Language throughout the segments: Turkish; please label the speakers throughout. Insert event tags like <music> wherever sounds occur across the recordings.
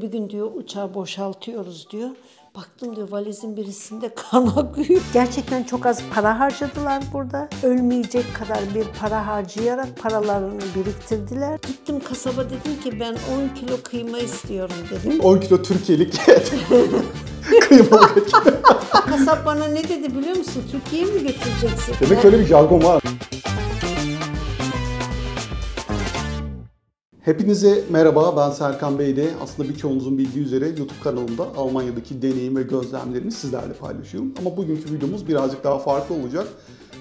Speaker 1: Bir gün diyor uçağı boşaltıyoruz diyor. Baktım diyor valizin birisinde <laughs> kan akıyor. Gerçekten çok az para harcadılar burada. Ölmeyecek kadar bir para harcayarak paralarını biriktirdiler. Gittim kasaba dedim ki ben 10 kilo kıyma istiyorum dedim.
Speaker 2: 10 kilo Türkiye'lik <laughs> kıymalık et.
Speaker 1: Kasap bana ne dedi biliyor musun? Türkiye'ye mi götüreceksin?
Speaker 2: Demek öyle bir jargon var. Hepinize merhaba, ben Serkan Bey'de. Aslında birçoğunuzun bildiği üzere YouTube kanalımda Almanya'daki deneyim ve gözlemlerimi sizlerle paylaşıyorum. Ama bugünkü videomuz birazcık daha farklı olacak.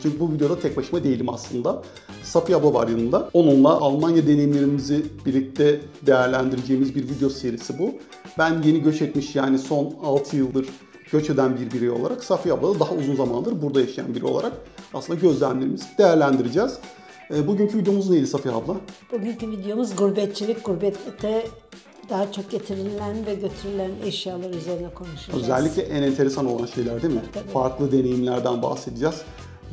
Speaker 2: Çünkü bu videoda tek başıma değilim aslında. Safiye abla var yanımda. Onunla Almanya deneyimlerimizi birlikte değerlendireceğimiz bir video serisi bu. Ben yeni göç etmiş yani son 6 yıldır göç eden bir birey olarak Safiye abla da daha uzun zamandır burada yaşayan biri olarak aslında gözlemlerimizi değerlendireceğiz. E, Bugünkü videomuz neydi Safiye abla?
Speaker 1: Bugünkü videomuz gurbetçilik, gurbette daha çok getirilen ve götürülen eşyalar üzerine konuşacağız.
Speaker 2: Özellikle en enteresan olan şeyler değil mi?
Speaker 1: Tabii.
Speaker 2: Farklı deneyimlerden bahsedeceğiz.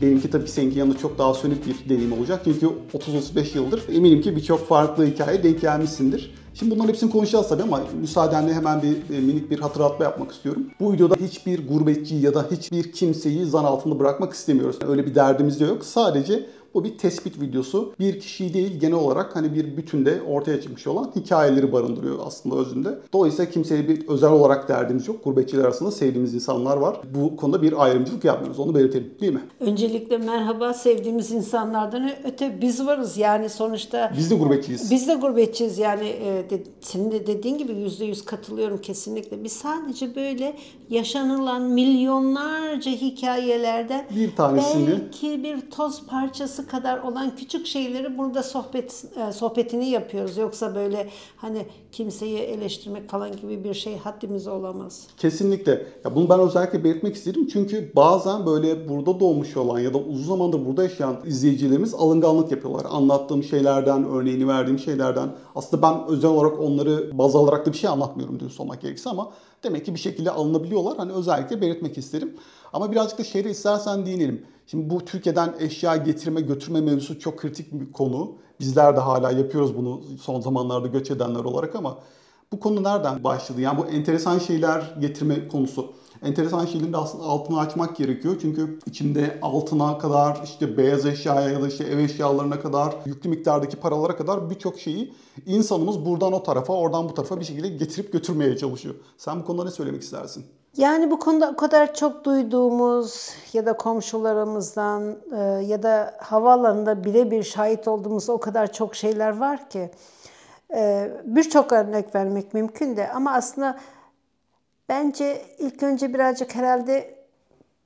Speaker 2: Benimki tabii seninki yanında çok daha sönük bir deneyim olacak. Çünkü 30-35 yıldır eminim ki birçok farklı hikaye denk gelmişsindir. Şimdi bunların hepsini konuşacağız tabii ama müsaadenle hemen bir e, minik bir hatırlatma yapmak istiyorum. Bu videoda hiçbir gurbetçi ya da hiçbir kimseyi zan altında bırakmak istemiyoruz. Öyle bir derdimiz de yok. Sadece bu bir tespit videosu. Bir kişiyi değil genel olarak hani bir bütünde ortaya çıkmış olan hikayeleri barındırıyor aslında özünde. Dolayısıyla kimseye bir özel olarak derdimiz yok. Gurbetçiler arasında sevdiğimiz insanlar var. Bu konuda bir ayrımcılık yapmıyoruz. Onu belirtelim değil mi?
Speaker 1: Öncelikle merhaba sevdiğimiz insanlardan öte biz varız yani sonuçta
Speaker 2: Biz de gurbetçiyiz.
Speaker 1: biz de gurbetçiyiz yani e, de, senin de dediğin gibi yüzde yüz katılıyorum kesinlikle. Biz sadece böyle yaşanılan milyonlarca hikayelerden
Speaker 2: Bir tanesini-
Speaker 1: belki bir toz parçası kadar olan küçük şeyleri burada sohbet e, sohbetini yapıyoruz. Yoksa böyle hani kimseyi eleştirmek falan gibi bir şey haddimiz olamaz.
Speaker 2: Kesinlikle. Ya bunu ben özellikle belirtmek istedim çünkü bazen böyle burada doğmuş olan ya da uzun zamandır burada yaşayan izleyicilerimiz alınganlık yapıyorlar. Anlattığım şeylerden, örneğini verdiğim şeylerden. Aslında ben özel olarak onları baz alarak da bir şey anlatmıyorum dürüst olmak gerekirse ama demek ki bir şekilde alınabiliyorlar. Hani özellikle belirtmek isterim. Ama birazcık da şehre istersen değinelim. Şimdi bu Türkiye'den eşya getirme götürme mevzusu çok kritik bir konu. Bizler de hala yapıyoruz bunu son zamanlarda göç edenler olarak ama bu konu nereden başladı? Yani bu enteresan şeyler getirme konusu. Enteresan şeylerin de aslında altını açmak gerekiyor. Çünkü içinde altına kadar, işte beyaz eşyaya ya da işte ev eşyalarına kadar, yüklü miktardaki paralara kadar birçok şeyi insanımız buradan o tarafa, oradan bu tarafa bir şekilde getirip götürmeye çalışıyor. Sen bu konuda ne söylemek istersin?
Speaker 1: Yani bu konuda o kadar çok duyduğumuz ya da komşularımızdan e, ya da havaalanında birebir şahit olduğumuz o kadar çok şeyler var ki e, birçok örnek vermek mümkün de ama aslında bence ilk önce birazcık herhalde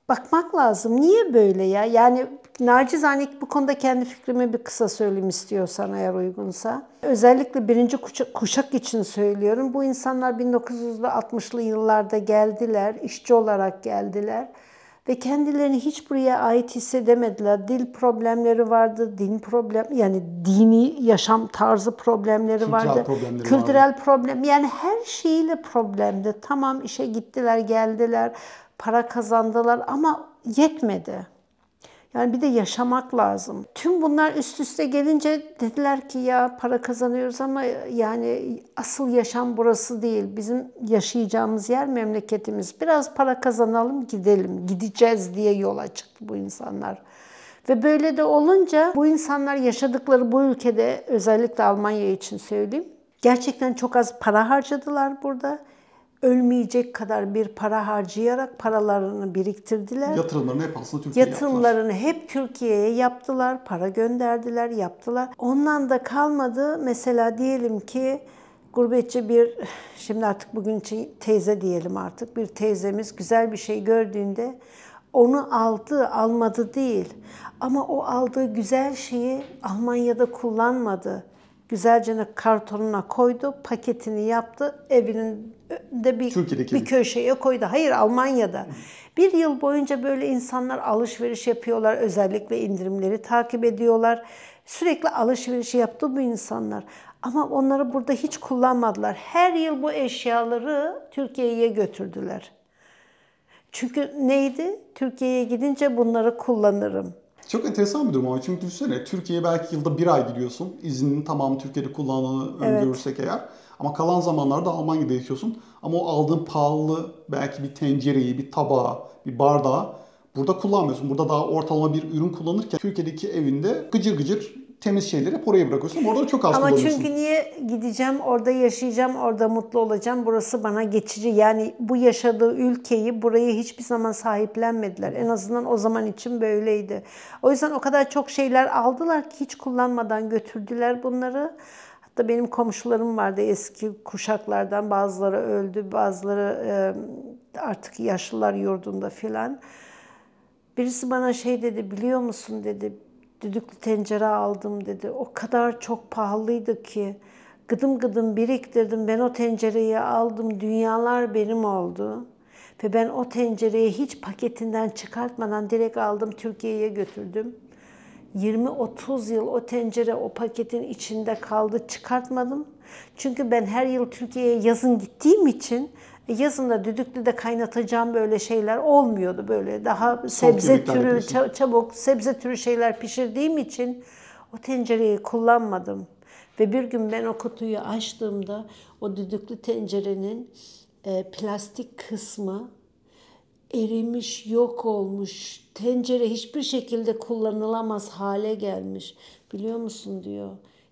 Speaker 1: bakmak lazım. Niye böyle ya? Yani nacizane bu konuda kendi fikrimi bir kısa söyleyeyim istiyorsan eğer uygunsa. Özellikle birinci kuşak, için söylüyorum. Bu insanlar 1900'lü 60'lı yıllarda geldiler, işçi olarak geldiler. Ve kendilerini hiç buraya ait hissedemediler. Dil problemleri vardı, din problem yani dini yaşam tarzı problemleri
Speaker 2: Kültürel
Speaker 1: vardı.
Speaker 2: problemleri
Speaker 1: Kültürel problem yani her şeyiyle problemdi. Tamam işe gittiler, geldiler, para kazandılar ama yetmedi. Yani bir de yaşamak lazım. Tüm bunlar üst üste gelince dediler ki ya para kazanıyoruz ama yani asıl yaşam burası değil. Bizim yaşayacağımız yer memleketimiz. Biraz para kazanalım gidelim. Gideceğiz diye yola çıktı bu insanlar. Ve böyle de olunca bu insanlar yaşadıkları bu ülkede özellikle Almanya için söyleyeyim. Gerçekten çok az para harcadılar burada. Ölmeyecek kadar bir para harcayarak paralarını biriktirdiler.
Speaker 2: Yatırımlarını hep aslında Türkiye'ye yaptılar.
Speaker 1: Yatırımlarını hep Türkiye'ye yaptılar, para gönderdiler, yaptılar. Ondan da kalmadı. Mesela diyelim ki gurbetçi bir, şimdi artık bugün için teyze diyelim artık, bir teyzemiz güzel bir şey gördüğünde onu aldı, almadı değil. Ama o aldığı güzel şeyi Almanya'da kullanmadı. Güzelce kartonuna koydu, paketini yaptı, evinin de bir,
Speaker 2: Türkiye'deki
Speaker 1: bir köşeye koydu. Hayır Almanya'da. Bir yıl boyunca böyle insanlar alışveriş yapıyorlar. Özellikle indirimleri takip ediyorlar. Sürekli alışveriş yaptı bu insanlar. Ama onları burada hiç kullanmadılar. Her yıl bu eşyaları Türkiye'ye götürdüler. Çünkü neydi? Türkiye'ye gidince bunları kullanırım.
Speaker 2: Çok enteresan bir durum ama çünkü düşünsene Türkiye'ye belki yılda bir ay gidiyorsun. İzninin tamamı Türkiye'de kullandığını öngörürsek eğer. Ama kalan zamanlarda Almanya'da yaşıyorsun. Ama o aldığın pahalı belki bir tencereyi, bir tabağı, bir bardağı burada kullanmıyorsun. Burada daha ortalama bir ürün kullanırken Türkiye'deki evinde gıcır gıcır temiz şeyleri hep oraya bırakıyorsun. Orada çok az
Speaker 1: Ama çünkü niye gideceğim, orada yaşayacağım, orada mutlu olacağım. Burası bana geçici. Yani bu yaşadığı ülkeyi, burayı hiçbir zaman sahiplenmediler. En azından o zaman için böyleydi. O yüzden o kadar çok şeyler aldılar ki hiç kullanmadan götürdüler bunları. Hatta benim komşularım vardı eski kuşaklardan. Bazıları öldü, bazıları e, artık yaşlılar yurdunda filan. Birisi bana şey dedi biliyor musun dedi düdüklü tencere aldım dedi. O kadar çok pahalıydı ki gıdım gıdım biriktirdim. Ben o tencereyi aldım. Dünyalar benim oldu. Ve ben o tencereyi hiç paketinden çıkartmadan direkt aldım Türkiye'ye götürdüm. 20-30 yıl o tencere o paketin içinde kaldı çıkartmadım. Çünkü ben her yıl Türkiye'ye yazın gittiğim için e, yazın da düdüklüde kaynatacağım böyle şeyler olmuyordu böyle. Daha sebze türü, çabuk sebze türü şeyler pişirdiğim için o tencereyi kullanmadım. Ve bir gün ben o kutuyu açtığımda o düdüklü tencerenin e, plastik kısmı erimiş, yok olmuş. Tencere hiçbir şekilde kullanılamaz hale gelmiş. Biliyor musun diyor.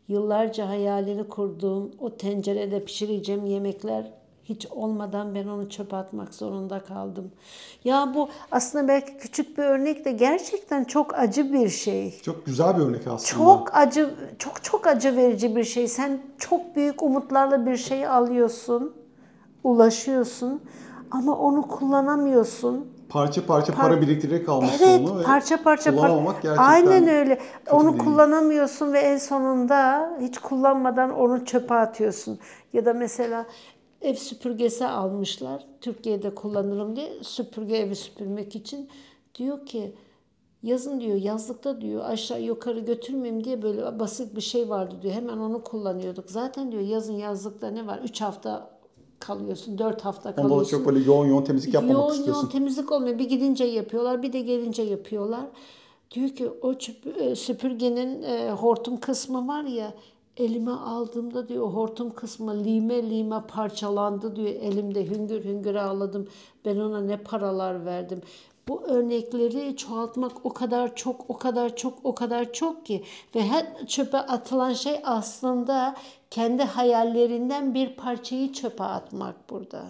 Speaker 1: Yıllarca hayalini kurduğum o tencerede pişireceğim yemekler hiç olmadan ben onu çöpe atmak zorunda kaldım. Ya bu aslında belki küçük bir örnek de gerçekten çok acı bir şey.
Speaker 2: Çok güzel bir örnek aslında.
Speaker 1: Çok acı, çok çok acı verici bir şey. Sen çok büyük umutlarla bir şey alıyorsun, ulaşıyorsun ama onu kullanamıyorsun.
Speaker 2: Parça parça para biriktirerek almışsın
Speaker 1: Evet,
Speaker 2: onu ve
Speaker 1: parça parça par-
Speaker 2: kullanamamak gerçekten
Speaker 1: Aynen öyle. Onu
Speaker 2: deneyim.
Speaker 1: kullanamıyorsun ve en sonunda hiç kullanmadan onu çöpe atıyorsun. Ya da mesela ev süpürgesi almışlar. Türkiye'de kullanırım diye süpürge evi süpürmek için. Diyor ki yazın diyor yazlıkta diyor aşağı yukarı götürmeyeyim diye böyle basit bir şey vardı diyor. Hemen onu kullanıyorduk. Zaten diyor yazın yazlıkta ne var? 3 hafta kalıyorsun, 4 hafta kalıyorsun.
Speaker 2: çok böyle yoğun yoğun temizlik yapmamak
Speaker 1: Yoğun
Speaker 2: istiyorsun.
Speaker 1: yoğun temizlik olmuyor. Bir gidince yapıyorlar, bir de gelince yapıyorlar. Diyor ki o e, süpürgenin e, hortum kısmı var ya elime aldığımda diyor hortum kısmı lime lime parçalandı diyor. Elimde hüngür hüngür ağladım. Ben ona ne paralar verdim. Bu örnekleri çoğaltmak o kadar çok, o kadar çok, o kadar çok ki ve her çöpe atılan şey aslında kendi hayallerinden bir parçayı çöpe atmak burada.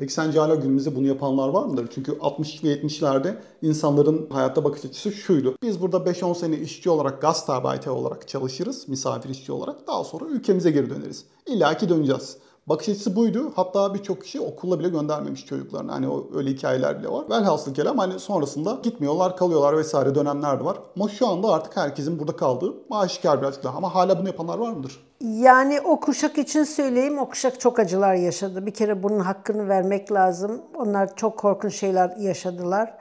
Speaker 2: Peki sence hala günümüzde bunu yapanlar var mıdır? Çünkü 60 ve 70'lerde insanların hayatta bakış açısı şuydu. Biz burada 5-10 sene işçi olarak, gastarbeiter olarak çalışırız, misafir işçi olarak. Daha sonra ülkemize geri döneriz. İlla ki döneceğiz. Bakış açısı buydu. Hatta birçok kişi okula bile göndermemiş çocuklarını. Hani öyle hikayeler bile var. Velhasıl kelam hani sonrasında gitmiyorlar, kalıyorlar vesaire dönemler de var. Ama şu anda artık herkesin burada kaldığı aşikar birazcık daha. Ama hala bunu yapanlar var mıdır?
Speaker 1: Yani o kuşak için söyleyeyim, o kuşak çok acılar yaşadı. Bir kere bunun hakkını vermek lazım. Onlar çok korkunç şeyler yaşadılar.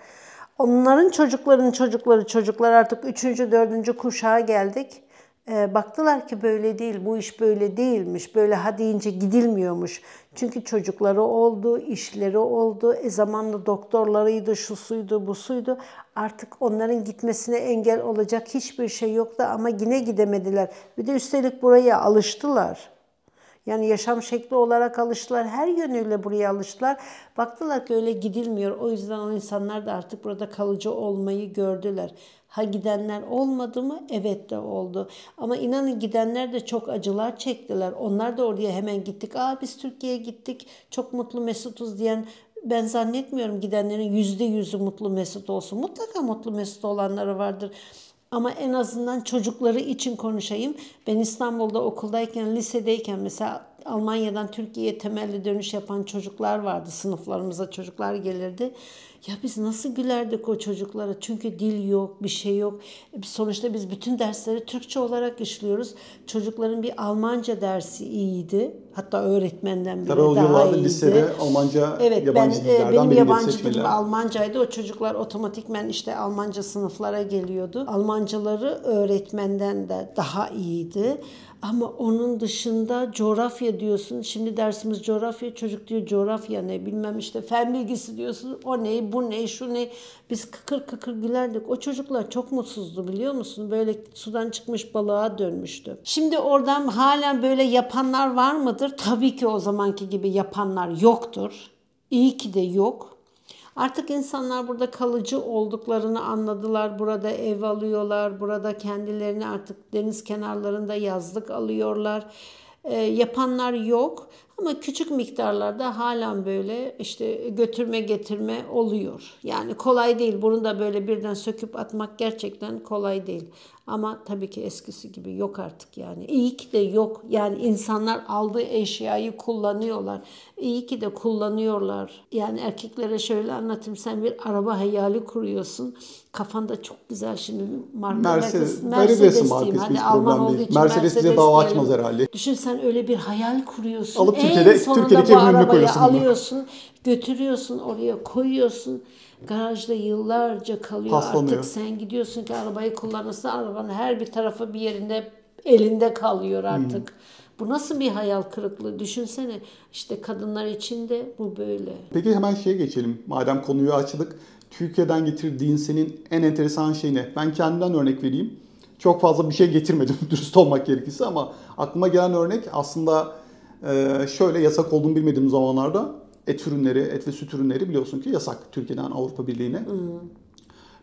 Speaker 1: Onların çocuklarının çocukları çocuklar artık üçüncü, dördüncü kuşağa geldik. Ee, baktılar ki böyle değil, bu iş böyle değilmiş. Böyle ha deyince gidilmiyormuş. Çünkü çocukları oldu, işleri oldu. E zamanla doktorlarıydı, şu suydu, bu suydu. Artık onların gitmesine engel olacak hiçbir şey yoktu ama yine gidemediler. Bir de üstelik buraya alıştılar. Yani yaşam şekli olarak alıştılar. Her yönüyle buraya alıştılar. Baktılar ki öyle gidilmiyor. O yüzden o insanlar da artık burada kalıcı olmayı gördüler. Ha gidenler olmadı mı? Evet de oldu. Ama inanın gidenler de çok acılar çektiler. Onlar da oraya hemen gittik. Aa biz Türkiye'ye gittik. Çok mutlu mesutuz diyen ben zannetmiyorum gidenlerin yüzde yüzü mutlu mesut olsun. Mutlaka mutlu mesut olanları vardır. Ama en azından çocukları için konuşayım. Ben İstanbul'da okuldayken, lisedeyken mesela Almanya'dan Türkiye'ye temelli dönüş yapan çocuklar vardı. Sınıflarımıza çocuklar gelirdi. Ya biz nasıl gülerdik o çocuklara? Çünkü dil yok, bir şey yok. E, Sonuçta biz bütün dersleri Türkçe olarak işliyoruz. Çocukların bir Almanca dersi iyiydi. Hatta öğretmenden bile
Speaker 2: Tabii o
Speaker 1: daha iyiydi.
Speaker 2: lisede Almanca
Speaker 1: Evet ben
Speaker 2: yabancı
Speaker 1: e,
Speaker 2: dillerden
Speaker 1: benim yabancı dilim. Almancaydı. O çocuklar otomatikmen işte Almanca sınıflara geliyordu. Almancaları öğretmenden de daha iyiydi. Ama onun dışında coğrafya diyorsun. Şimdi dersimiz coğrafya. Çocuk diyor coğrafya ne bilmem işte fen bilgisi diyorsun. O ne bu ne şu ne. Biz kıkır kıkır gülerdik. O çocuklar çok mutsuzdu biliyor musun? Böyle sudan çıkmış balığa dönmüştü. Şimdi oradan halen böyle yapanlar var mıdır? Mıdır? Tabii ki o zamanki gibi yapanlar yoktur. İyi ki de yok. Artık insanlar burada kalıcı olduklarını anladılar. Burada ev alıyorlar. Burada kendilerini artık deniz kenarlarında yazlık alıyorlar. E, yapanlar yok. Ama küçük miktarlarda halen böyle işte götürme getirme oluyor. Yani kolay değil. Bunu da böyle birden söküp atmak gerçekten kolay değil. Ama tabii ki eskisi gibi yok artık yani. İyi ki de yok. Yani insanlar aldığı eşyayı kullanıyorlar. İyi ki de kullanıyorlar. Yani erkeklere şöyle anlatayım. Sen bir araba hayali kuruyorsun. Kafanda çok güzel şimdi marka
Speaker 2: Mercedes,
Speaker 1: Mercedes,
Speaker 2: Mercedes
Speaker 1: diyeyim. Hadi Alman olduğu için
Speaker 2: Mercedes bize
Speaker 1: Mercedes
Speaker 2: dava
Speaker 1: diyelim.
Speaker 2: açmaz herhalde.
Speaker 1: Düşün sen öyle bir hayal kuruyorsun.
Speaker 2: Alıp
Speaker 1: en
Speaker 2: Türkiye'de- Türkiye'deki evin önüne koyuyorsun bunu.
Speaker 1: alıyorsun, götürüyorsun oraya koyuyorsun. Garajda yıllarca kalıyor.
Speaker 2: Paslanıyor.
Speaker 1: Artık sen gidiyorsun ki arabayı kullanırsın. Arabanın her bir tarafı bir yerinde elinde kalıyor artık. Bu nasıl bir hayal kırıklığı? Düşünsene işte kadınlar için de bu böyle.
Speaker 2: Peki hemen şeye geçelim. Madem konuyu açtık. Türkiye'den getirdiğin senin en enteresan şey ne? Ben kendimden örnek vereyim. Çok fazla bir şey getirmedim <laughs> dürüst olmak gerekirse ama aklıma gelen örnek aslında e, şöyle yasak olduğunu bilmediğim zamanlarda et ürünleri, et ve süt ürünleri biliyorsun ki yasak Türkiye'den Avrupa Birliği'ne.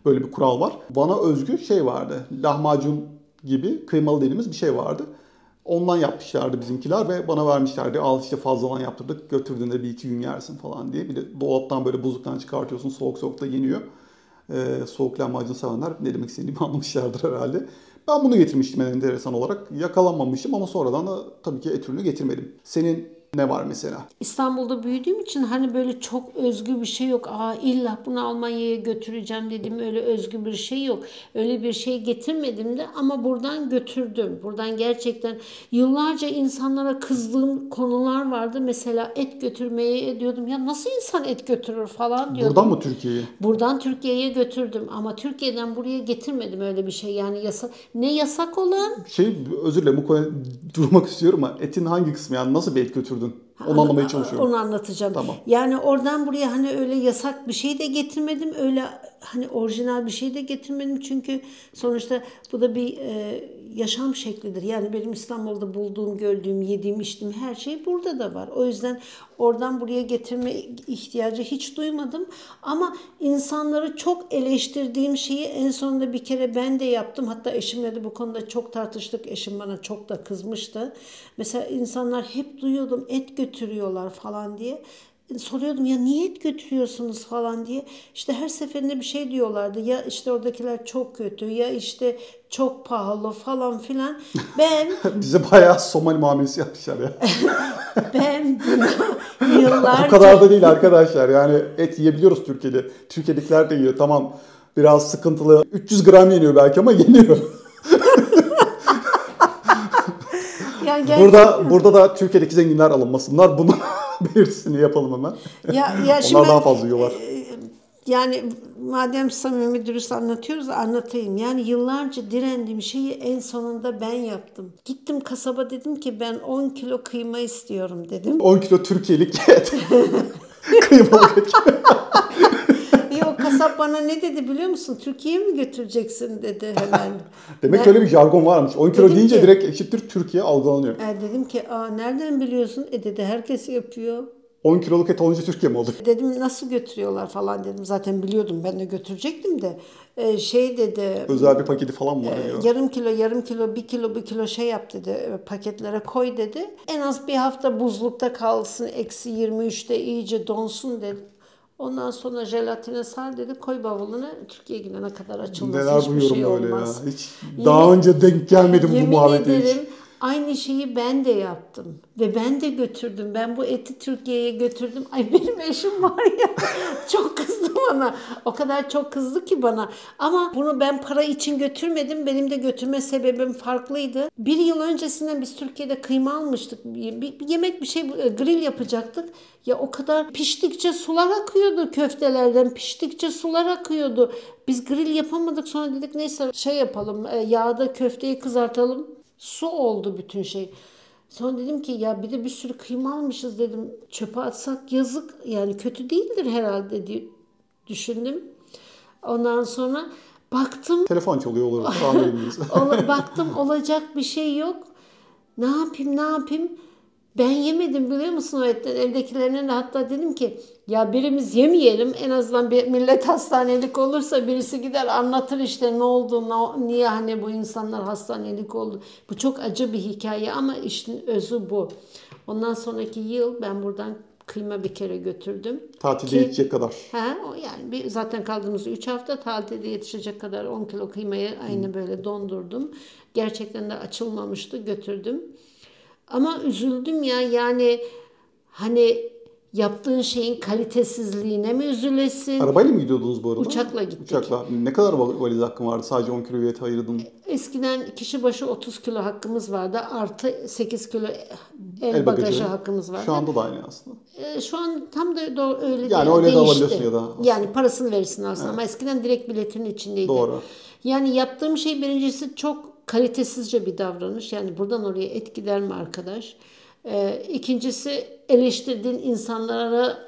Speaker 2: Böyle bir kural var. Bana özgü şey vardı. Lahmacun gibi kıymalı dediğimiz bir şey vardı. Ondan yapmışlardı bizimkiler ve bana vermişlerdi. Al işte fazladan yaptırdık götürdüğünde bir iki gün yersin falan diye. Bir de dolaptan böyle buzluktan çıkartıyorsun soğuk soğuk da yeniyor. Ee, soğuk lahmacun sevenler ne demek istediğimi <laughs> anlamışlardır herhalde. Ben bunu getirmiştim en enteresan olarak. Yakalanmamıştım ama sonradan da tabii ki et ürünü getirmedim. Senin ne var mesela?
Speaker 1: İstanbul'da büyüdüğüm için hani böyle çok özgü bir şey yok. Aa illa bunu Almanya'ya götüreceğim dediğim öyle özgü bir şey yok. Öyle bir şey getirmedim de ama buradan götürdüm. Buradan gerçekten yıllarca insanlara kızdığım konular vardı. Mesela et götürmeye diyordum. Ya nasıl insan et götürür falan diyordum.
Speaker 2: Buradan mı Türkiye'ye?
Speaker 1: Buradan Türkiye'ye götürdüm ama Türkiye'den buraya getirmedim öyle bir şey. Yani yasak ne yasak olan
Speaker 2: Şey özür dilerim bu konuya durmak istiyorum ama etin hangi kısmı yani nasıl bir et götürdün? Onu anlamaya çalışıyorum.
Speaker 1: Onu anlatacağım.
Speaker 2: Tamam.
Speaker 1: Yani oradan buraya hani öyle yasak bir şey de getirmedim. Öyle hani orijinal bir şey de getirmedim. Çünkü sonuçta bu da bir e, yaşam şeklidir. Yani benim İstanbul'da bulduğum, gördüğüm, yediğim, içtiğim her şey burada da var. O yüzden oradan buraya getirme ihtiyacı hiç duymadım. Ama insanları çok eleştirdiğim şeyi en sonunda bir kere ben de yaptım. Hatta eşimle de bu konuda çok tartıştık. Eşim bana çok da kızmıştı. Mesela insanlar hep duyuyordum et götürüyorlar falan diye. Soruyordum ya niye et götürüyorsunuz falan diye. İşte her seferinde bir şey diyorlardı. Ya işte oradakiler çok kötü ya işte çok pahalı falan filan. Ben <laughs>
Speaker 2: Bize bayağı Somali muamelesi yapmışlar ya. <laughs>
Speaker 1: ben yıllarca
Speaker 2: kadar da değil arkadaşlar. Yani et yiyebiliyoruz Türkiye'de. Türkiye'dekiler de yiyor. Tamam biraz sıkıntılı. 300 gram yeniyor belki ama yeniyor. <laughs>
Speaker 1: yani gel-
Speaker 2: Burada burada da Türkiye'deki zenginler alınmasınlar. Bunu <laughs> belirtisini yapalım hemen.
Speaker 1: ya, ya şimdi
Speaker 2: Onlar daha
Speaker 1: ben-
Speaker 2: fazla yiyorlar.
Speaker 1: Yani madem samimi dürüst anlatıyoruz anlatayım. Yani yıllarca direndiğim şeyi en sonunda ben yaptım. Gittim kasaba dedim ki ben 10 kilo kıyma istiyorum dedim.
Speaker 2: 10 kilo Türkiye'lik et. <laughs> Kıymalık et.
Speaker 1: Kasap bana ne dedi biliyor musun? Türkiye'ye mi götüreceksin dedi hemen. <laughs>
Speaker 2: Demek
Speaker 1: Ben-
Speaker 2: öyle bir jargon varmış. 10 kilo deyince
Speaker 1: ki-
Speaker 2: direkt eşittir Türkiye algılanıyor.
Speaker 1: E, dedim ki Aa, nereden biliyorsun? E dedi herkes yapıyor.
Speaker 2: 10 kiloluk et olunca Türkiye mi olur?
Speaker 1: Dedim nasıl götürüyorlar falan dedim. Zaten biliyordum ben de götürecektim de. E, şey dedi
Speaker 2: Özel bir paketi falan mı var?
Speaker 1: Ee,
Speaker 2: ya?
Speaker 1: yarım kilo, yarım kilo, bir kilo, bir kilo şey yap dedi. e, Paketlere koy dedi. En az bir hafta buzlukta kalsın. Eksi 23'te iyice donsun dedi. Ondan sonra jelatine sar dedi. Koy bavuluna. Türkiye'ye gidene kadar açılmaz.
Speaker 2: Neler
Speaker 1: Hiçbir şey olmaz.
Speaker 2: ya. Hiç daha önce denk gelmedim bu
Speaker 1: Yemin
Speaker 2: muhabbete hiç.
Speaker 1: ederim aynı şeyi ben de yaptım. Ve ben de götürdüm. Ben bu eti Türkiye'ye götürdüm. Ay benim eşim var ya <laughs> çok kızdı bana. O kadar çok kızdı ki bana. Ama bunu ben para için götürmedim. Benim de götürme sebebim farklıydı. Bir yıl öncesinden biz Türkiye'de kıyma almıştık. Bir, bir- yemek bir şey e, grill yapacaktık. Ya o kadar piştikçe sular akıyordu köftelerden. Piştikçe sular akıyordu. Biz grill yapamadık. Sonra dedik neyse şey yapalım. e, Yağda köfteyi kızartalım. Su oldu bütün şey. Sonra dedim ki ya bir de bir sürü kıyma almışız dedim. Çöpe atsak yazık. Yani kötü değildir herhalde diye düşündüm. Ondan sonra baktım
Speaker 2: Telefon çalıyor olur <laughs>
Speaker 1: baktım olacak bir şey yok. Ne yapayım ne yapayım? Ben yemedim biliyor musun o etten? Evdekilerine de hatta dedim ki ya birimiz yemeyelim en azından bir millet hastanelik olursa birisi gider anlatır işte ne oldu, ne, niye hani bu insanlar hastanelik oldu. Bu çok acı bir hikaye ama işin özü bu. Ondan sonraki yıl ben buradan kıyma bir kere götürdüm.
Speaker 2: Tatilde
Speaker 1: Ki-
Speaker 2: yetecek kadar.
Speaker 1: Ha, o yani bir, zaten kaldığımız 3 hafta tatilde yetişecek kadar 10 kilo kıymayı aynı böyle dondurdum. Gerçekten de açılmamıştı götürdüm. Ama üzüldüm ya yani hani yaptığın şeyin kalitesizliğine mi üzülesin?
Speaker 2: Arabayla mı gidiyordunuz bu arada?
Speaker 1: Uçakla gittik.
Speaker 2: Uçakla. Ne kadar val- valiz hakkın vardı? Sadece 10 kilo üyeti ayırdın.
Speaker 1: Eskiden kişi başı 30 kilo hakkımız vardı. Artı 8 kilo el,
Speaker 2: El
Speaker 1: bagajı,
Speaker 2: bagajı.
Speaker 1: hakkımız vardı.
Speaker 2: Şu anda da aynı aslında.
Speaker 1: Ee, şu an tam da do- öyle
Speaker 2: Yani
Speaker 1: değil,
Speaker 2: öyle de alabiliyorsun ya da aslında.
Speaker 1: Yani parasını verirsin aslında ama eskiden direkt biletinin içindeydi.
Speaker 2: Doğru.
Speaker 1: Yani yaptığım şey birincisi çok kalitesizce bir davranış. Yani buradan oraya et gider mi arkadaş? Ee, ikincisi eleştirdiğin insanlara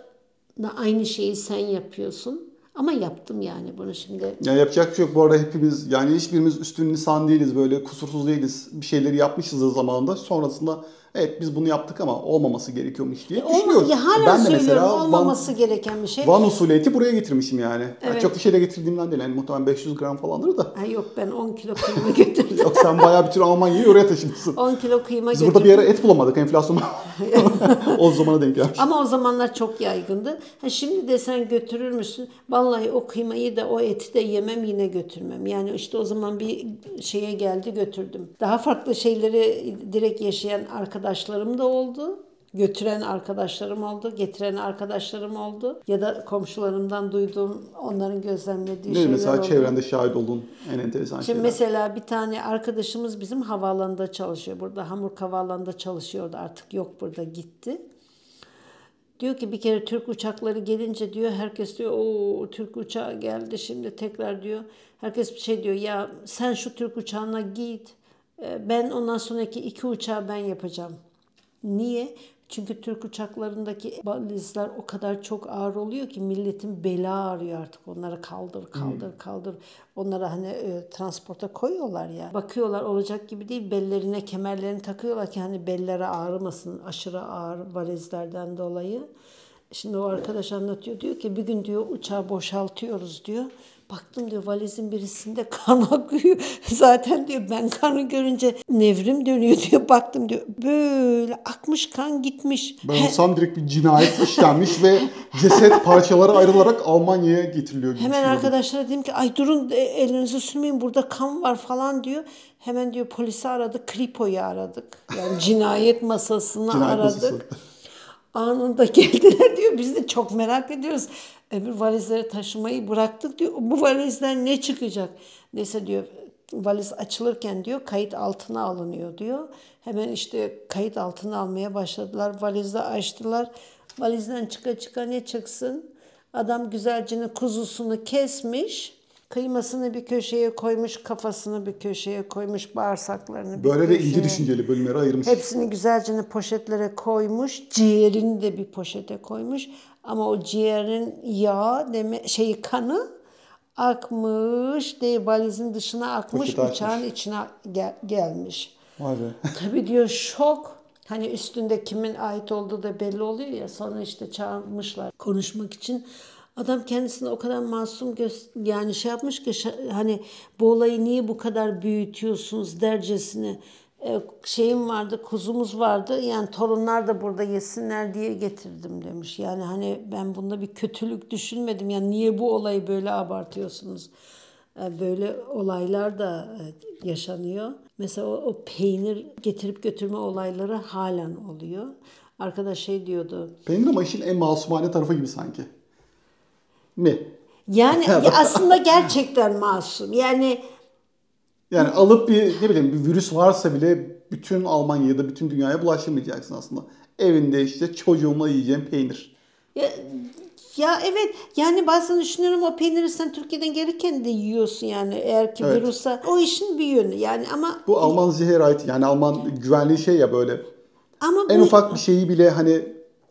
Speaker 1: da aynı şeyi sen yapıyorsun. Ama yaptım yani bunu şimdi.
Speaker 2: Yani yapacak bir şey yok. Bu arada hepimiz yani hiçbirimiz üstün insan değiliz. Böyle kusursuz değiliz. Bir şeyleri yapmışız da zamanında. Sonrasında evet biz bunu yaptık ama olmaması gerekiyormuş diye düşünüyoruz.
Speaker 1: Olma, ya hala
Speaker 2: ben de mesela Van,
Speaker 1: olmaması gereken bir şey.
Speaker 2: Van usulü eti buraya getirmişim yani. Yani
Speaker 1: Evet.
Speaker 2: çok bir şey de getirdiğimden değil. Yani muhtemelen 500 gram falandır da.
Speaker 1: Ha, yok ben 10 kilo kıyma <laughs> götürdüm.
Speaker 2: Yok sen bayağı bir tür Almanya'yı oraya taşımışsın.
Speaker 1: 10 kilo kıyma
Speaker 2: Biz burada bir ara et bulamadık. Enflasyon <laughs> <laughs> o zamana denk gelmiş.
Speaker 1: Ama o zamanlar çok yaygındı. Ha şimdi de sen götürür müsün? Vallahi o kıymayı da o eti de yemem yine götürmem. Yani işte o zaman bir şeye geldi götürdüm. Daha farklı şeyleri direkt yaşayan arkadaşlarım da oldu. Götüren arkadaşlarım oldu, getiren arkadaşlarım oldu. Ya da komşularımdan duyduğum, onların gözlemlediği
Speaker 2: Ne
Speaker 1: şeyler
Speaker 2: mesela
Speaker 1: oldu.
Speaker 2: çevrende şahit olduğun en enteresan
Speaker 1: Şimdi
Speaker 2: şeyler.
Speaker 1: mesela bir tane arkadaşımız bizim havaalanında çalışıyor. Burada Hamburg havaalanında çalışıyordu. Artık yok burada gitti. Diyor ki bir kere Türk uçakları gelince diyor herkes diyor o Türk uçağı geldi şimdi tekrar diyor. Herkes bir şey diyor ya sen şu Türk uçağına git. e, Ben ondan sonraki iki uçağı ben yapacağım. Niye? Çünkü Türk uçaklarındaki valizler o kadar çok ağır oluyor ki milletin beli ağrıyor artık. Onları kaldır, kaldır, kaldır. Onları hani e, transporta koyuyorlar ya. Bakıyorlar olacak gibi değil. Bellerine kemerlerini takıyorlar ki hani belleri ağrımasın aşırı ağır valizlerden dolayı. Şimdi o arkadaş anlatıyor diyor ki bir gün diyor uçağı boşaltıyoruz diyor. Baktım diyor valizin birisinde kan <laughs> akıyor. Zaten diyor ben kanı görünce nevrim dönüyor diyor. Baktım diyor böyle akmış kan gitmiş.
Speaker 2: Ben olsam direkt bir cinayet işlenmiş ve ceset parçaları ayrılarak Almanya'ya getiriliyor gibi
Speaker 1: Hemen arkadaşlara dedim ki ay durun e, elinizi sürmeyin burada kan var falan diyor. Hemen diyor polisi aradık, Kripo'yu aradık. Yani cinayet masasını
Speaker 2: Cinayet
Speaker 1: aradık.
Speaker 2: masası.
Speaker 1: Anında <laughs> geldiler diyor. Biz de çok merak ediyoruz. Öbür valizleri taşımayı bıraktık diyor. Bu valizden ne çıkacak? Neyse diyor valiz açılırken diyor kayıt altına alınıyor diyor. Hemen işte kayıt altına almaya başladılar. Valizi açtılar. Valizden çıka çıka ne çıksın? Adam güzelcini kuzusunu kesmiş. Kıymasını bir köşeye koymuş, kafasını bir köşeye koymuş, bağırsaklarını bir
Speaker 2: Böyle de
Speaker 1: köşeye.
Speaker 2: ince düşünceli bölümlere ayırmış.
Speaker 1: Hepsini güzelce poşetlere koymuş. Ciğerini de bir poşete koymuş. Ama o ciğerin yağı deme şeyi kanı akmış değil valizin dışına akmış
Speaker 2: açmış.
Speaker 1: uçağın içine gel- gelmiş.
Speaker 2: Vay be.
Speaker 1: Tabii diyor şok. Hani üstünde kimin ait olduğu da belli oluyor ya. Sonra işte çağırmışlar konuşmak için. Adam kendisini o kadar masum yani şey yapmış ki hani bu olayı niye bu kadar büyütüyorsunuz dercesine. E, şeyim vardı, kuzumuz vardı. Yani torunlar da burada yesinler diye getirdim demiş. Yani hani ben bunda bir kötülük düşünmedim. Yani niye bu olayı böyle abartıyorsunuz? E, Böyle olaylar da e, yaşanıyor. Mesela o, o peynir getirip götürme olayları halen oluyor. Arkadaş şey diyordu.
Speaker 2: Peynir ama işin en masumane tarafı gibi sanki. Mi?
Speaker 1: Yani <laughs> ya aslında gerçekten masum. Yani
Speaker 2: Yani alıp bir ne bileyim bir virüs varsa bile bütün Almanya'ya da bütün dünyaya bulaştırmayacaksın aslında. Evinde işte çocuğumla yiyeceğim peynir.
Speaker 1: ya, ya evet yani bazen düşünüyorum o peyniri sen Türkiye'den gelirken de yiyorsun yani eğer ki
Speaker 2: Evet.
Speaker 1: virüse. O işin bir yönü yani ama
Speaker 2: Bu Alman Sicherheit yani Alman güvenliği şey ya böyle
Speaker 1: ama
Speaker 2: en
Speaker 1: bu
Speaker 2: ufak bir şeyi bile hani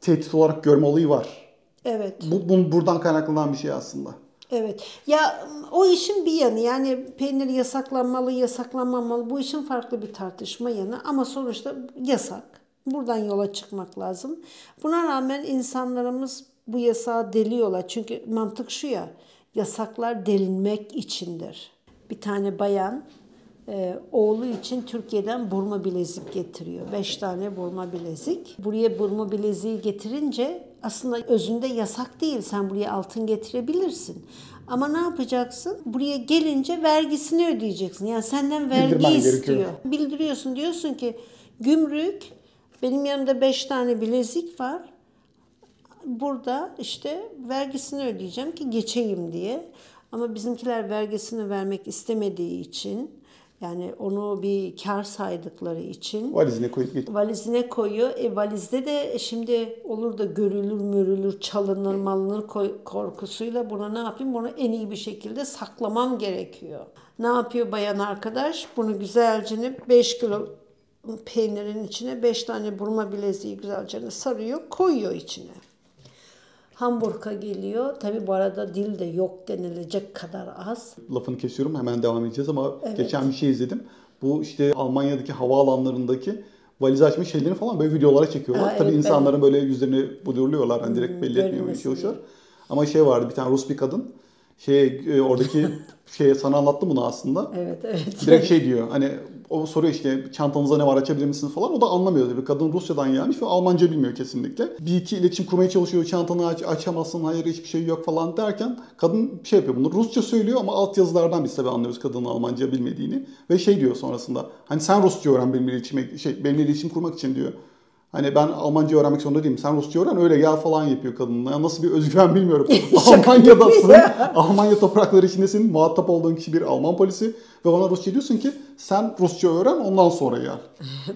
Speaker 2: tehdit olarak görme olayı var.
Speaker 1: Evet.
Speaker 2: Bu, bu buradan kaynaklanan bir şey aslında.
Speaker 1: Evet. Ya o işin bir yanı yani peynir yasaklanmalı, yasaklanmamalı. Bu işin farklı bir tartışma yanı ama sonuçta yasak. Buradan yola çıkmak lazım. Buna rağmen insanlarımız bu yasağı deliyorlar. Çünkü mantık şu ya, yasaklar delinmek içindir. Bir tane bayan e, oğlu için Türkiye'den burma bilezik getiriyor. Beş tane burma bilezik. Buraya burma bileziği getirince aslında özünde yasak değil. Sen buraya altın getirebilirsin. Ama ne yapacaksın? Buraya gelince vergisini ödeyeceksin. Yani senden vergi
Speaker 2: Bildirmen
Speaker 1: istiyor.
Speaker 2: gerekiyor.
Speaker 1: Bildiriyorsun diyorsun ki gümrük benim yanımda beş tane bilezik var. Burada işte vergisini ödeyeceğim ki geçeyim diye. Ama bizimkiler vergisini vermek istemediği için yani onu bir kar saydıkları için
Speaker 2: Valizine koyup git.
Speaker 1: valizine koyuyor. E valizde de şimdi olur da görülür mürülür, çalınır malınır korkusuyla buna ne yapayım? Bunu en iyi bir şekilde saklamam gerekiyor. Ne yapıyor bayan arkadaş? Bunu güzelce 5 kilo peynirin içine 5 tane burma bileziği güzelce sarıyor, koyuyor içine. Hamburg'a geliyor. Tabi bu arada dil de yok denilecek kadar az.
Speaker 2: Lafını kesiyorum hemen devam edeceğiz ama geçen bir şey izledim. Bu işte Almanya'daki havaalanlarındaki valiz açma şeylerini falan böyle videolara çekiyorlar.
Speaker 1: Ha,
Speaker 2: Tabii
Speaker 1: evet,
Speaker 2: insanların böyle yüzlerini blurluyorlar. Hani direkt belli etmemeye
Speaker 1: görünmesin
Speaker 2: çalışıyorlar. Ama şey vardı bir tane Rus bir kadın şey e, oradaki <laughs> şeye sana anlattım bunu aslında.
Speaker 1: Evet evet.
Speaker 2: Direkt şey diyor hani o soruyor işte çantanızda ne var açabilir misiniz falan o da anlamıyor tabii. Kadın Rusya'dan gelmiş ve Almanca bilmiyor kesinlikle. Bir iki iletişim kurmaya çalışıyor çantanı aç, açamazsın hayır hiçbir şey yok falan derken kadın şey yapıyor bunu Rusça söylüyor ama altyazılardan biz tabii anlıyoruz kadının Almanca bilmediğini. Ve şey diyor sonrasında hani sen Rusça öğren benimle iletişim, şey, benimle iletişim kurmak için diyor. Hani ben Almanca öğrenmek zorunda değilim. Sen Rusça öğren öyle gel falan yapıyor kadınla. Ya nasıl bir özgüven bilmiyorum. <laughs> Almanya'dasın. Almanya toprakları içindesin. Muhatap olduğun kişi bir Alman polisi. Ve ona Rusça diyorsun ki sen Rusça öğren ondan sonra gel. <laughs>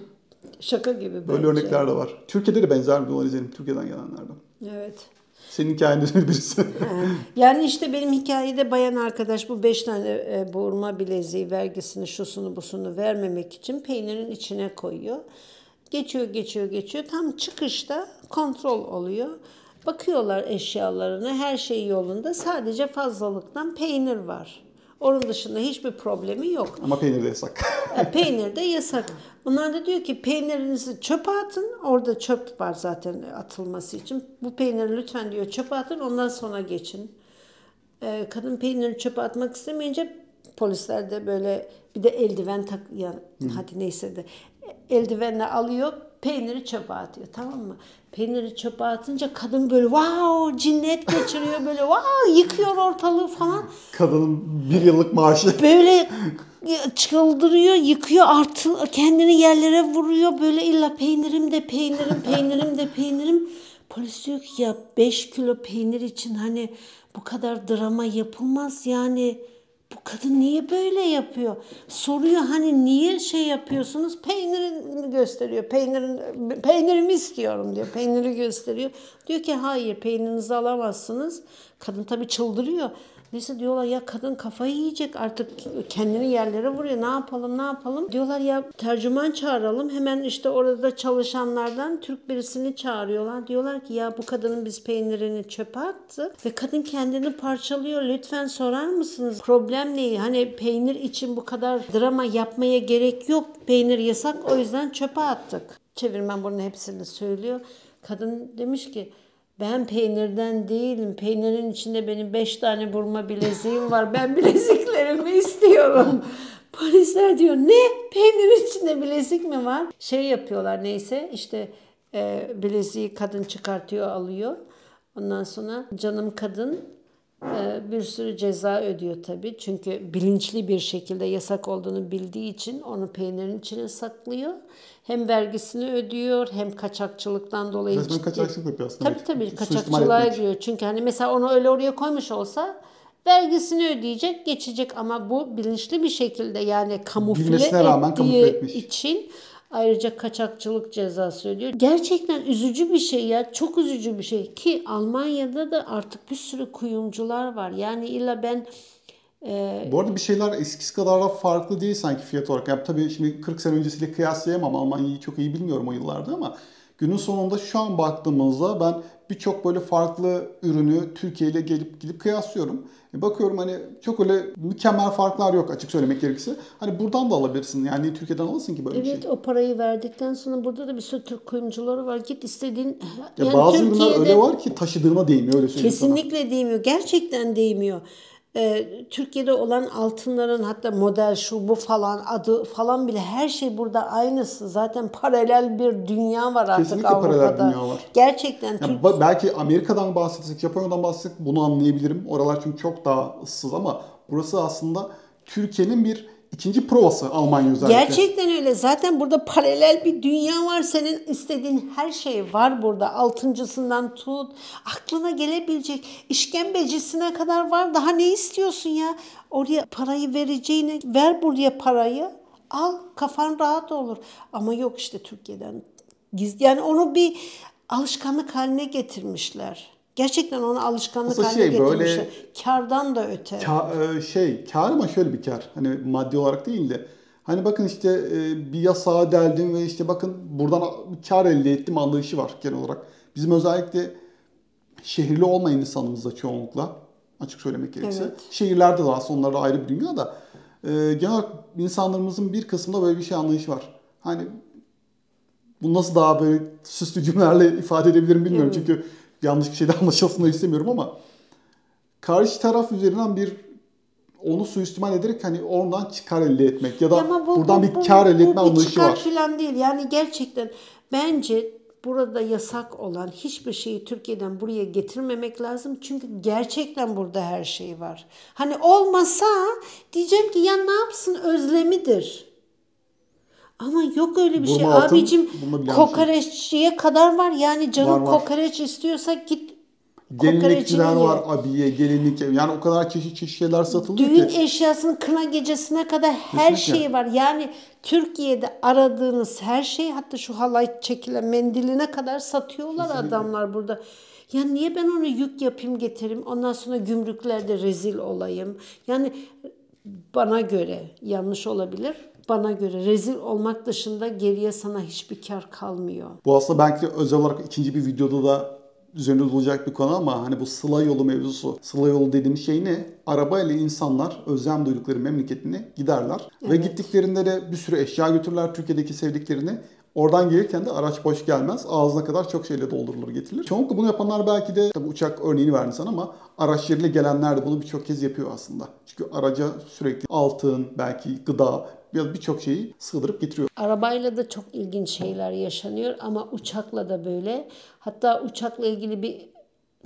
Speaker 1: Şaka gibi
Speaker 2: Böyle
Speaker 1: bence.
Speaker 2: örnekler de var. Türkiye'de de benzer videolar izledim. Türkiye'den gelenlerden.
Speaker 1: Evet.
Speaker 2: Senin hikayende birisi. <laughs>
Speaker 1: Yani işte benim hikayede bayan arkadaş bu beş tane e, bileziği vergisini şusunu busunu vermemek için peynirin içine koyuyor. Geçiyor geçiyor geçiyor tam çıkışta kontrol oluyor. Bakıyorlar eşyalarına her şey yolunda sadece fazlalıktan peynir var. Onun dışında hiçbir problemi yok.
Speaker 2: Ama peynir de yasak. <laughs>
Speaker 1: E, Peynir de yasak. Bunlar da diyor ki peynirinizi çöpe atın. Orada çöp var zaten atılması için. Bu peyniri lütfen diyor çöpe atın ondan sonra geçin. E, kadın peynirini çöpe atmak istemeyince polisler de böyle bir de eldiven tak ya hadi neyse de eldivenle alıyor peyniri çöpe atıyor tamam mı? Peyniri çöpe atınca kadın böyle wow cinnet geçiriyor böyle wow yıkıyor ortalığı falan.
Speaker 2: Kadının bir yıllık maaşı.
Speaker 1: Böyle çıldırıyor, yıkıyor, artı kendini yerlere vuruyor. Böyle illa peynirim de peynirim, peynirim de peynirim. Polis diyor ki ya 5 kilo peynir için hani bu kadar drama yapılmaz yani. Bu kadın niye böyle yapıyor? Soruyor hani niye şey yapıyorsunuz? Peynirini gösteriyor. Peynirin, peynirimi istiyorum diyor. Peyniri gösteriyor. Diyor ki hayır peynirinizi alamazsınız. Kadın tabii çıldırıyor. Neyse diyorlar ya kadın kafayı yiyecek artık kendini yerlere vuruyor. Ne yapalım ne yapalım? Diyorlar ya tercüman çağıralım. Hemen işte orada çalışanlardan Türk birisini çağırıyorlar. Diyorlar ki ya bu kadının biz peynirini çöpe attı ve kadın kendini parçalıyor. Lütfen sorar mısınız? Problem ne? Hani peynir için bu kadar drama yapmaya gerek yok. Peynir yasak o yüzden çöpe attık. Çevirmen bunun hepsini söylüyor. Kadın demiş ki ben peynirden değilim. Peynirin içinde benim beş tane burma bileziğim var. Ben bileziklerimi istiyorum. <laughs> Polisler diyor ne? Peynirin içinde bilezik mi var? Şey yapıyorlar neyse işte e, bileziği kadın çıkartıyor alıyor. Ondan sonra canım kadın bir sürü ceza ödüyor tabii. Çünkü bilinçli bir şekilde yasak olduğunu bildiği için onu peynirin içine saklıyor. Hem vergisini ödüyor hem kaçakçılıktan dolayı
Speaker 2: Resmen
Speaker 1: ciddi-
Speaker 2: kaçakçılık yapıyor aslında.
Speaker 1: Tabii tabii kaçakçılığa giriyor. Çünkü hani mesela onu öyle oraya koymuş olsa vergisini ödeyecek, geçecek ama bu bilinçli bir şekilde yani kamufle
Speaker 2: Bilmesine rağmen kamufle
Speaker 1: ettiği
Speaker 2: etmiş.
Speaker 1: için ayrıca kaçakçılık cezası ödüyor. Gerçekten üzücü bir şey ya. Çok üzücü bir şey ki Almanya'da da artık bir sürü kuyumcular var. Yani illa ben
Speaker 2: Bu arada bir şeyler eskisi kadar da farklı değil sanki fiyat olarak. Yani tabii şimdi 40 sene öncesiyle kıyaslayamam. Almanya'yı çok iyi bilmiyorum o yıllarda ama günün sonunda şu an baktığımızda ben birçok böyle farklı ürünü Türkiye ile gelip gidip kıyaslıyorum. E bakıyorum hani çok öyle mükemmel farklar yok açık söylemek gerekirse. Hani buradan da alabilirsin. Yani Türkiye'den alasın ki böyle bir
Speaker 1: Evet
Speaker 2: şey?
Speaker 1: o parayı verdikten sonra burada da bir sürü Türk kuyumcuları var. Git istediğin...
Speaker 2: Ya
Speaker 1: Yani
Speaker 2: bazı ürünler
Speaker 1: Türkiye'de
Speaker 2: öyle var ki taşıdığına değmiyor öyle söyleyeyim sana.
Speaker 1: Kesinlikle değmiyor. Gerçekten değmiyor. Ee, Türkiye'de olan altınların hatta model şu bu falan adı falan bile her şey burada aynısı. Zaten paralel bir dünya var artık
Speaker 2: Kesinlikle
Speaker 1: Avrupa'da.
Speaker 2: paralel dünya var.
Speaker 1: Gerçekten
Speaker 2: Yani
Speaker 1: Türk
Speaker 2: belki Amerika'dan bahsetsek, Japonya'dan bahsetsek bunu anlayabilirim. Oralar çünkü çok daha ıssız ama burası aslında Türkiye'nin bir ikinci provası Almanya özellikle.
Speaker 1: Gerçekten öyle. Zaten burada paralel bir dünya var. Senin istediğin her şey var burada. Altıncısından tut. Aklına gelebilecek işkembecisine kadar var. Daha ne istiyorsun ya? Oraya parayı vereceğine ver buraya parayı. Al kafan rahat olur. Ama yok işte Türkiye'den. Yani onu bir alışkanlık haline getirmişler. Gerçekten onu alışkanlık
Speaker 2: Aslında
Speaker 1: haline
Speaker 2: şey, böyle-
Speaker 1: getirmişler. Kardan da öte.
Speaker 2: Ka- e, şey, kar ama şöyle bir kar. Hani maddi olarak değil de. Hani bakın işte e, bir yasağa deldim ve işte bakın buradan kar elde ettim anlayışı var genel olarak. Bizim özellikle şehirli olmayan insanımızda çoğunlukla açık söylemek gerekirse.
Speaker 1: Evet.
Speaker 2: Şehirlerde de aslında onlar da ayrı bir dünya da e, genel olarak insanlarımızın bir kısmında böyle bir şey anlayışı var. Hani bu nasıl daha böyle süslü cümlelerle ifade edebilirim bilmiyorum. Çünkü yanlış bir şeyden <laughs> anlaşılsın istemiyorum ama karşı taraf üzerinden bir onu suistimal ederek hani oradan çıkar elde etmek ya da
Speaker 1: Ama bu-
Speaker 2: buradan
Speaker 1: bu-
Speaker 2: bir
Speaker 1: bu-
Speaker 2: kar elde
Speaker 1: bu
Speaker 2: etme anlayışı
Speaker 1: çıkar
Speaker 2: var.
Speaker 1: falan değil. Yani gerçekten bence burada yasak olan hiçbir şeyi Türkiye'den buraya getirmemek lazım. Çünkü gerçekten burada her şey var. Hani olmasa diyeceğim ki ya ne yapsın özlemidir. Ama yok öyle bir şey.
Speaker 2: Burma altın,
Speaker 1: Abicim
Speaker 2: şey.
Speaker 1: kokoreççiye kadar var. Yani canım
Speaker 2: Var, var.
Speaker 1: kokoreç istiyorsa git
Speaker 2: Gelinlikçiler var, abiye, gelinlik yani o kadar çeşit çeşit şeyler satılıyor
Speaker 1: Düğün
Speaker 2: ki.
Speaker 1: eşyasının kına gecesine kadar her
Speaker 2: Kesinlikle.
Speaker 1: şey var. Yani Türkiye'de aradığınız her şey hatta şu halay çekilen mendiline kadar satıyorlar adamlar burada. Ya niye ben onu yük yapayım getireyim ondan sonra gümrüklerde rezil olayım. Yani bana göre yanlış olabilir. Bana göre rezil olmak dışında geriye sana hiçbir kar kalmıyor.
Speaker 2: Bu aslında belki özel olarak ikinci bir videoda da üzerinde durulacak bir konu ama hani bu sıla yolu mevzusu. Sıla yolu dediğimiz şey ne? Arabayla insanlar özlem duydukları memleketine giderler. Ve gittiklerinde de bir sürü eşya götürürler Türkiye'deki sevdiklerini. Oradan gelirken de araç boş gelmez. Ağzına kadar çok şeyle doldurulur getirilir. Çoğunlukla bunu yapanlar belki de tabii uçak örneğini verdin sen ama araçlarıyla gelenler de bunu birçok kez yapıyor aslında. Çünkü araca sürekli altın, belki gıda birçok şeyi sığdırıp getiriyor.
Speaker 1: Arabayla da çok ilginç şeyler yaşanıyor ama uçakla da böyle. Hatta uçakla ilgili bir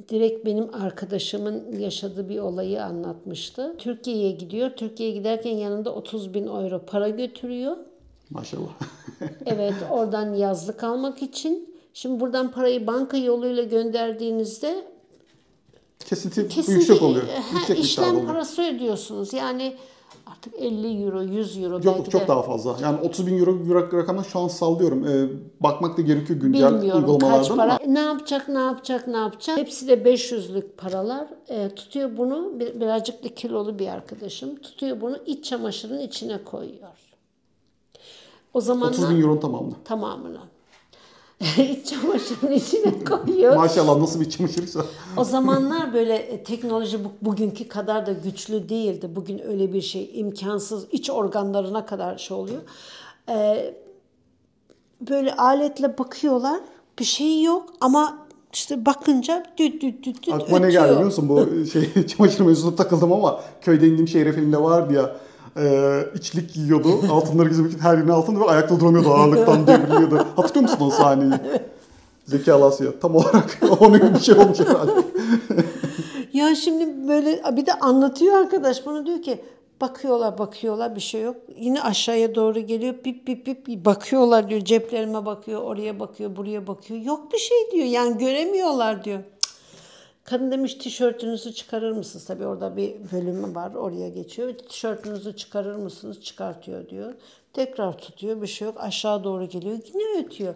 Speaker 1: direkt benim arkadaşımın yaşadığı bir olayı anlatmıştı. Türkiye'ye gidiyor. Türkiye'ye giderken yanında 30 bin euro para götürüyor.
Speaker 2: Maşallah. <laughs>
Speaker 1: Evet oradan yazlık almak için. Şimdi buradan parayı banka yoluyla gönderdiğinizde
Speaker 2: Kesinti
Speaker 1: kesinlikle
Speaker 2: yüksek oluyor.
Speaker 1: ha,
Speaker 2: Yüksek
Speaker 1: işlem
Speaker 2: oluyor.
Speaker 1: parası ödüyorsunuz. Yani artık 50 euro, 100 euro
Speaker 2: Çok,
Speaker 1: belki
Speaker 2: çok
Speaker 1: de.
Speaker 2: daha fazla. Yani 30 bin euro bir rak- rakamı şu an sallıyorum. Ee, bakmak da gerekiyor güncel
Speaker 1: Bilmiyorum kaç
Speaker 2: uygulamalardan
Speaker 1: para.
Speaker 2: ama
Speaker 1: Ne yapacak, ne yapacak, ne yapacak. Hepsi de 500'lük paralar. E, tutuyor bunu, bir, birazcık da kilolu bir arkadaşım. Tutuyor bunu iç çamaşırın içine koyuyor. O
Speaker 2: 30
Speaker 1: zamanlar
Speaker 2: bin euro tamamını.
Speaker 1: tamamını. <laughs> iç çamaşırın içine koyuyor.
Speaker 2: Maşallah nasıl bir çamaşırsa.
Speaker 1: O zamanlar böyle e, teknoloji bu, bugünkü kadar da güçlü değildi. Bugün öyle bir şey imkansız. iç organlarına kadar şey oluyor. Ee, böyle aletle bakıyorlar. Bir şey yok ama işte bakınca düt düt düt düt
Speaker 2: Aklıma ne
Speaker 1: ötüyor.
Speaker 2: geldi biliyor musun? Bu şey <laughs> çamaşır mevzusuna takıldım ama köyde indiğim şehre filmde vardı ya. E, içlik giyiyordu. <laughs> Altınları gizlemek için her yerine altın ve ayakta duramıyordu ağırlıktan devriliyordu. Hatırlıyor musun o sahneyi? <laughs> Zeki Alasya. Tam olarak <laughs> onun gibi bir şey olmuş herhalde.
Speaker 1: Ya şimdi böyle bir de anlatıyor arkadaş bunu diyor ki bakıyorlar bakıyorlar bir şey yok. Yine aşağıya doğru geliyor bip bip bip bakıyorlar diyor ceplerime bakıyor oraya bakıyor buraya bakıyor. Yok bir şey diyor yani göremiyorlar diyor. Kadın demiş tişörtünüzü çıkarır mısınız? Tabii orada bir bölümü var oraya geçiyor. Tişörtünüzü çıkarır mısınız? Çıkartıyor diyor. Tekrar tutuyor bir şey yok aşağı doğru geliyor yine ötüyor.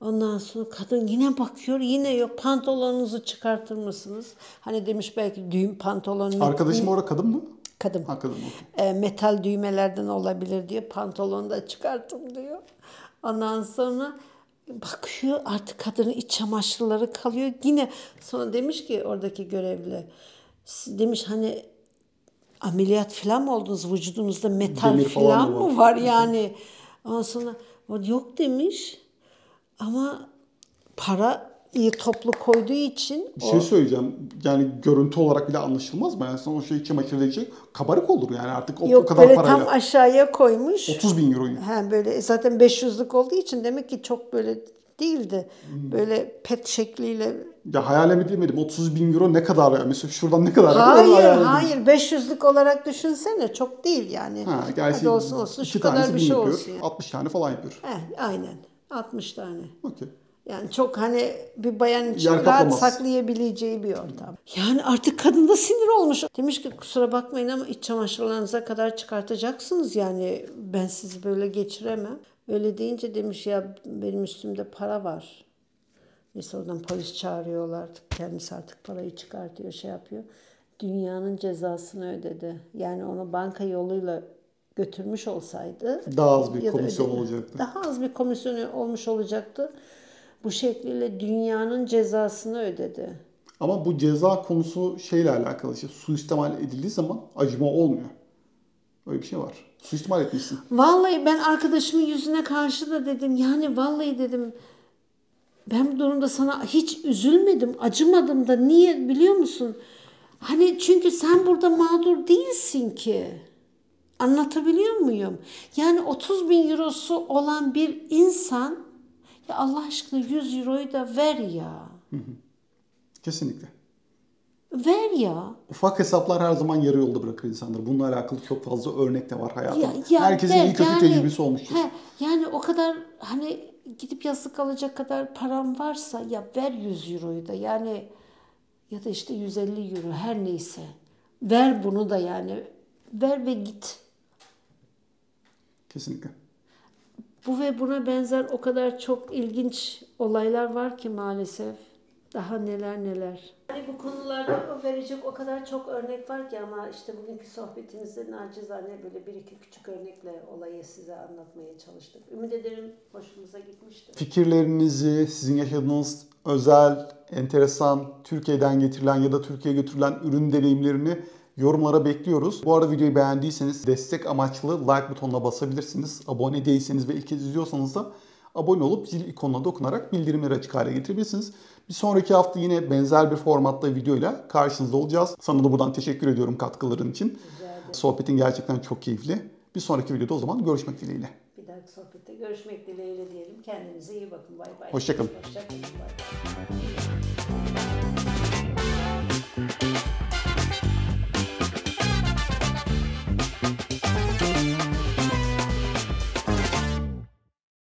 Speaker 1: Ondan sonra kadın yine bakıyor yine yok pantolonunuzu çıkartır mısınız? Hani demiş belki düğüm pantolon
Speaker 2: Arkadaşım orada kadın mı?
Speaker 1: kadın
Speaker 2: Ha kadın.
Speaker 1: e, metal düğmelerden olabilir diyor. Pantolonu da çıkarttım diyor. Ondan sonra bakıyor artık kadının iç çamaşırları kalıyor. Yine sonra demiş ki oradaki görevli demiş hani ameliyat falan mı oldunuz vücudunuzda metal
Speaker 2: Demir falan
Speaker 1: falan
Speaker 2: mı
Speaker 1: mı var yani? Ondan sonra yok demiş ama para iyi toplu koyduğu için
Speaker 2: Bir şey söyleyeceğim. Yani görüntü olarak bile anlaşılmaz mı? Yani sen o şeyi çamaşır edecek kabarık olur yani artık o, o
Speaker 1: yok
Speaker 2: kadar
Speaker 1: böyle
Speaker 2: parayla.
Speaker 1: tam aşağıya koymuş.
Speaker 2: 30 bin euro.
Speaker 1: Ha böyle zaten 500'lük olduğu için demek ki çok böyle değildi.
Speaker 2: Hmm.
Speaker 1: Böyle pet şekliyle.
Speaker 2: Ya hayal edemedim. 30 bin euro ne kadar? Mesela şuradan ne kadar? Ne kadar
Speaker 1: Hayır
Speaker 2: hayal edeyim?
Speaker 1: hayır 500'lük olarak düşünsene çok değil yani.
Speaker 2: Ha, gerçi
Speaker 1: Hadi olsun olsun şu kadar bir şey
Speaker 2: yapıyor.
Speaker 1: olsun. Yani.
Speaker 2: 60 tane falan yapıyor.
Speaker 1: Heh, aynen 60 tane.
Speaker 2: Okey.
Speaker 1: Yani çok hani bir bayan için
Speaker 2: Yer
Speaker 1: rahat
Speaker 2: kaplamaz.
Speaker 1: saklayabileceği bir ortam. Yani artık kadın da sinir olmuş. Demiş ki kusura bakmayın ama iç çamaşırlarınıza kadar çıkartacaksınız yani ben sizi böyle geçiremem. Öyle deyince demiş ya benim üstümde para var. Neyse oradan polis çağırıyorlar. Kendisi artık parayı çıkartıyor şey yapıyor. Dünyanın cezasını ödedi. Yani onu banka yoluyla götürmüş olsaydı
Speaker 2: Daha az bir
Speaker 1: ya da
Speaker 2: komisyon
Speaker 1: ödedi-
Speaker 2: olacaktı.
Speaker 1: Daha az bir komisyon olmuş olacaktı. Bu şekliyle dünyanın cezasını ödedi.
Speaker 2: Ama bu ceza konusu şeyle alakalı. işte suistimal edildiği zaman acıma olmuyor. Öyle bir şey var. Suistimal etmişsin.
Speaker 1: Vallahi ben arkadaşımın yüzüne karşı da dedim yani vallahi dedim ben bu durumda sana hiç üzülmedim, acımadım da niye biliyor musun? Hani çünkü sen burada mağdur değilsin ki. Anlatabiliyor muyum? Yani 30 bin eurosu olan bir insan ya Allah aşkına 100 euroyu da ver ya.
Speaker 2: Kesinlikle.
Speaker 1: Ver ya.
Speaker 2: Ufak hesaplar her zaman yarı yolda bırakır insanları. Bununla alakalı çok fazla örnek de var hayatta.
Speaker 1: Ya, ya
Speaker 2: Herkesin
Speaker 1: ver,
Speaker 2: iyi kötü
Speaker 1: yani-
Speaker 2: tecrübesi olmuştur.
Speaker 1: He, yani o kadar hani gidip yastık alacak kadar param varsa ya ver 100 euroyu da yani ya da işte 150 euro her neyse. Ver bunu da yani. Ver ve git.
Speaker 2: Kesinlikle.
Speaker 1: Bu ve buna benzer o kadar çok ilginç olaylar var ki maalesef. Daha neler neler. Yani bu konularda verecek o kadar çok örnek var ki ama işte bugünkü sohbetimizde nacizane böyle bir iki küçük örnekle olayı size anlatmaya çalıştık. Ümit ederim hoşunuza gitmiştir.
Speaker 2: Fikirlerinizi, sizin yaşadığınız özel, enteresan, Türkiye'den getirilen ya da Türkiye'ye götürülen ürün deneyimlerini yorumlara bekliyoruz. Bu arada videoyu beğendiyseniz destek amaçlı like butonuna basabilirsiniz. Abone değilseniz ve ilk kez izliyorsanız da abone olup zil ikonuna dokunarak bildirimleri açık hale getirebilirsiniz. Bir sonraki hafta yine benzer bir formatta videoyla karşınızda olacağız. Sana da buradan teşekkür ediyorum katkıların için. Sohbetin gerçekten çok keyifli. Bir sonraki videoda o zaman görüşmek dileğiyle.
Speaker 1: Bir dahaki sohbette görüşmek dileğiyle diyelim. Kendinize iyi bakın. Bay bay.
Speaker 2: Hoşça kalın.
Speaker 1: Hoşça kalın. Bay bay.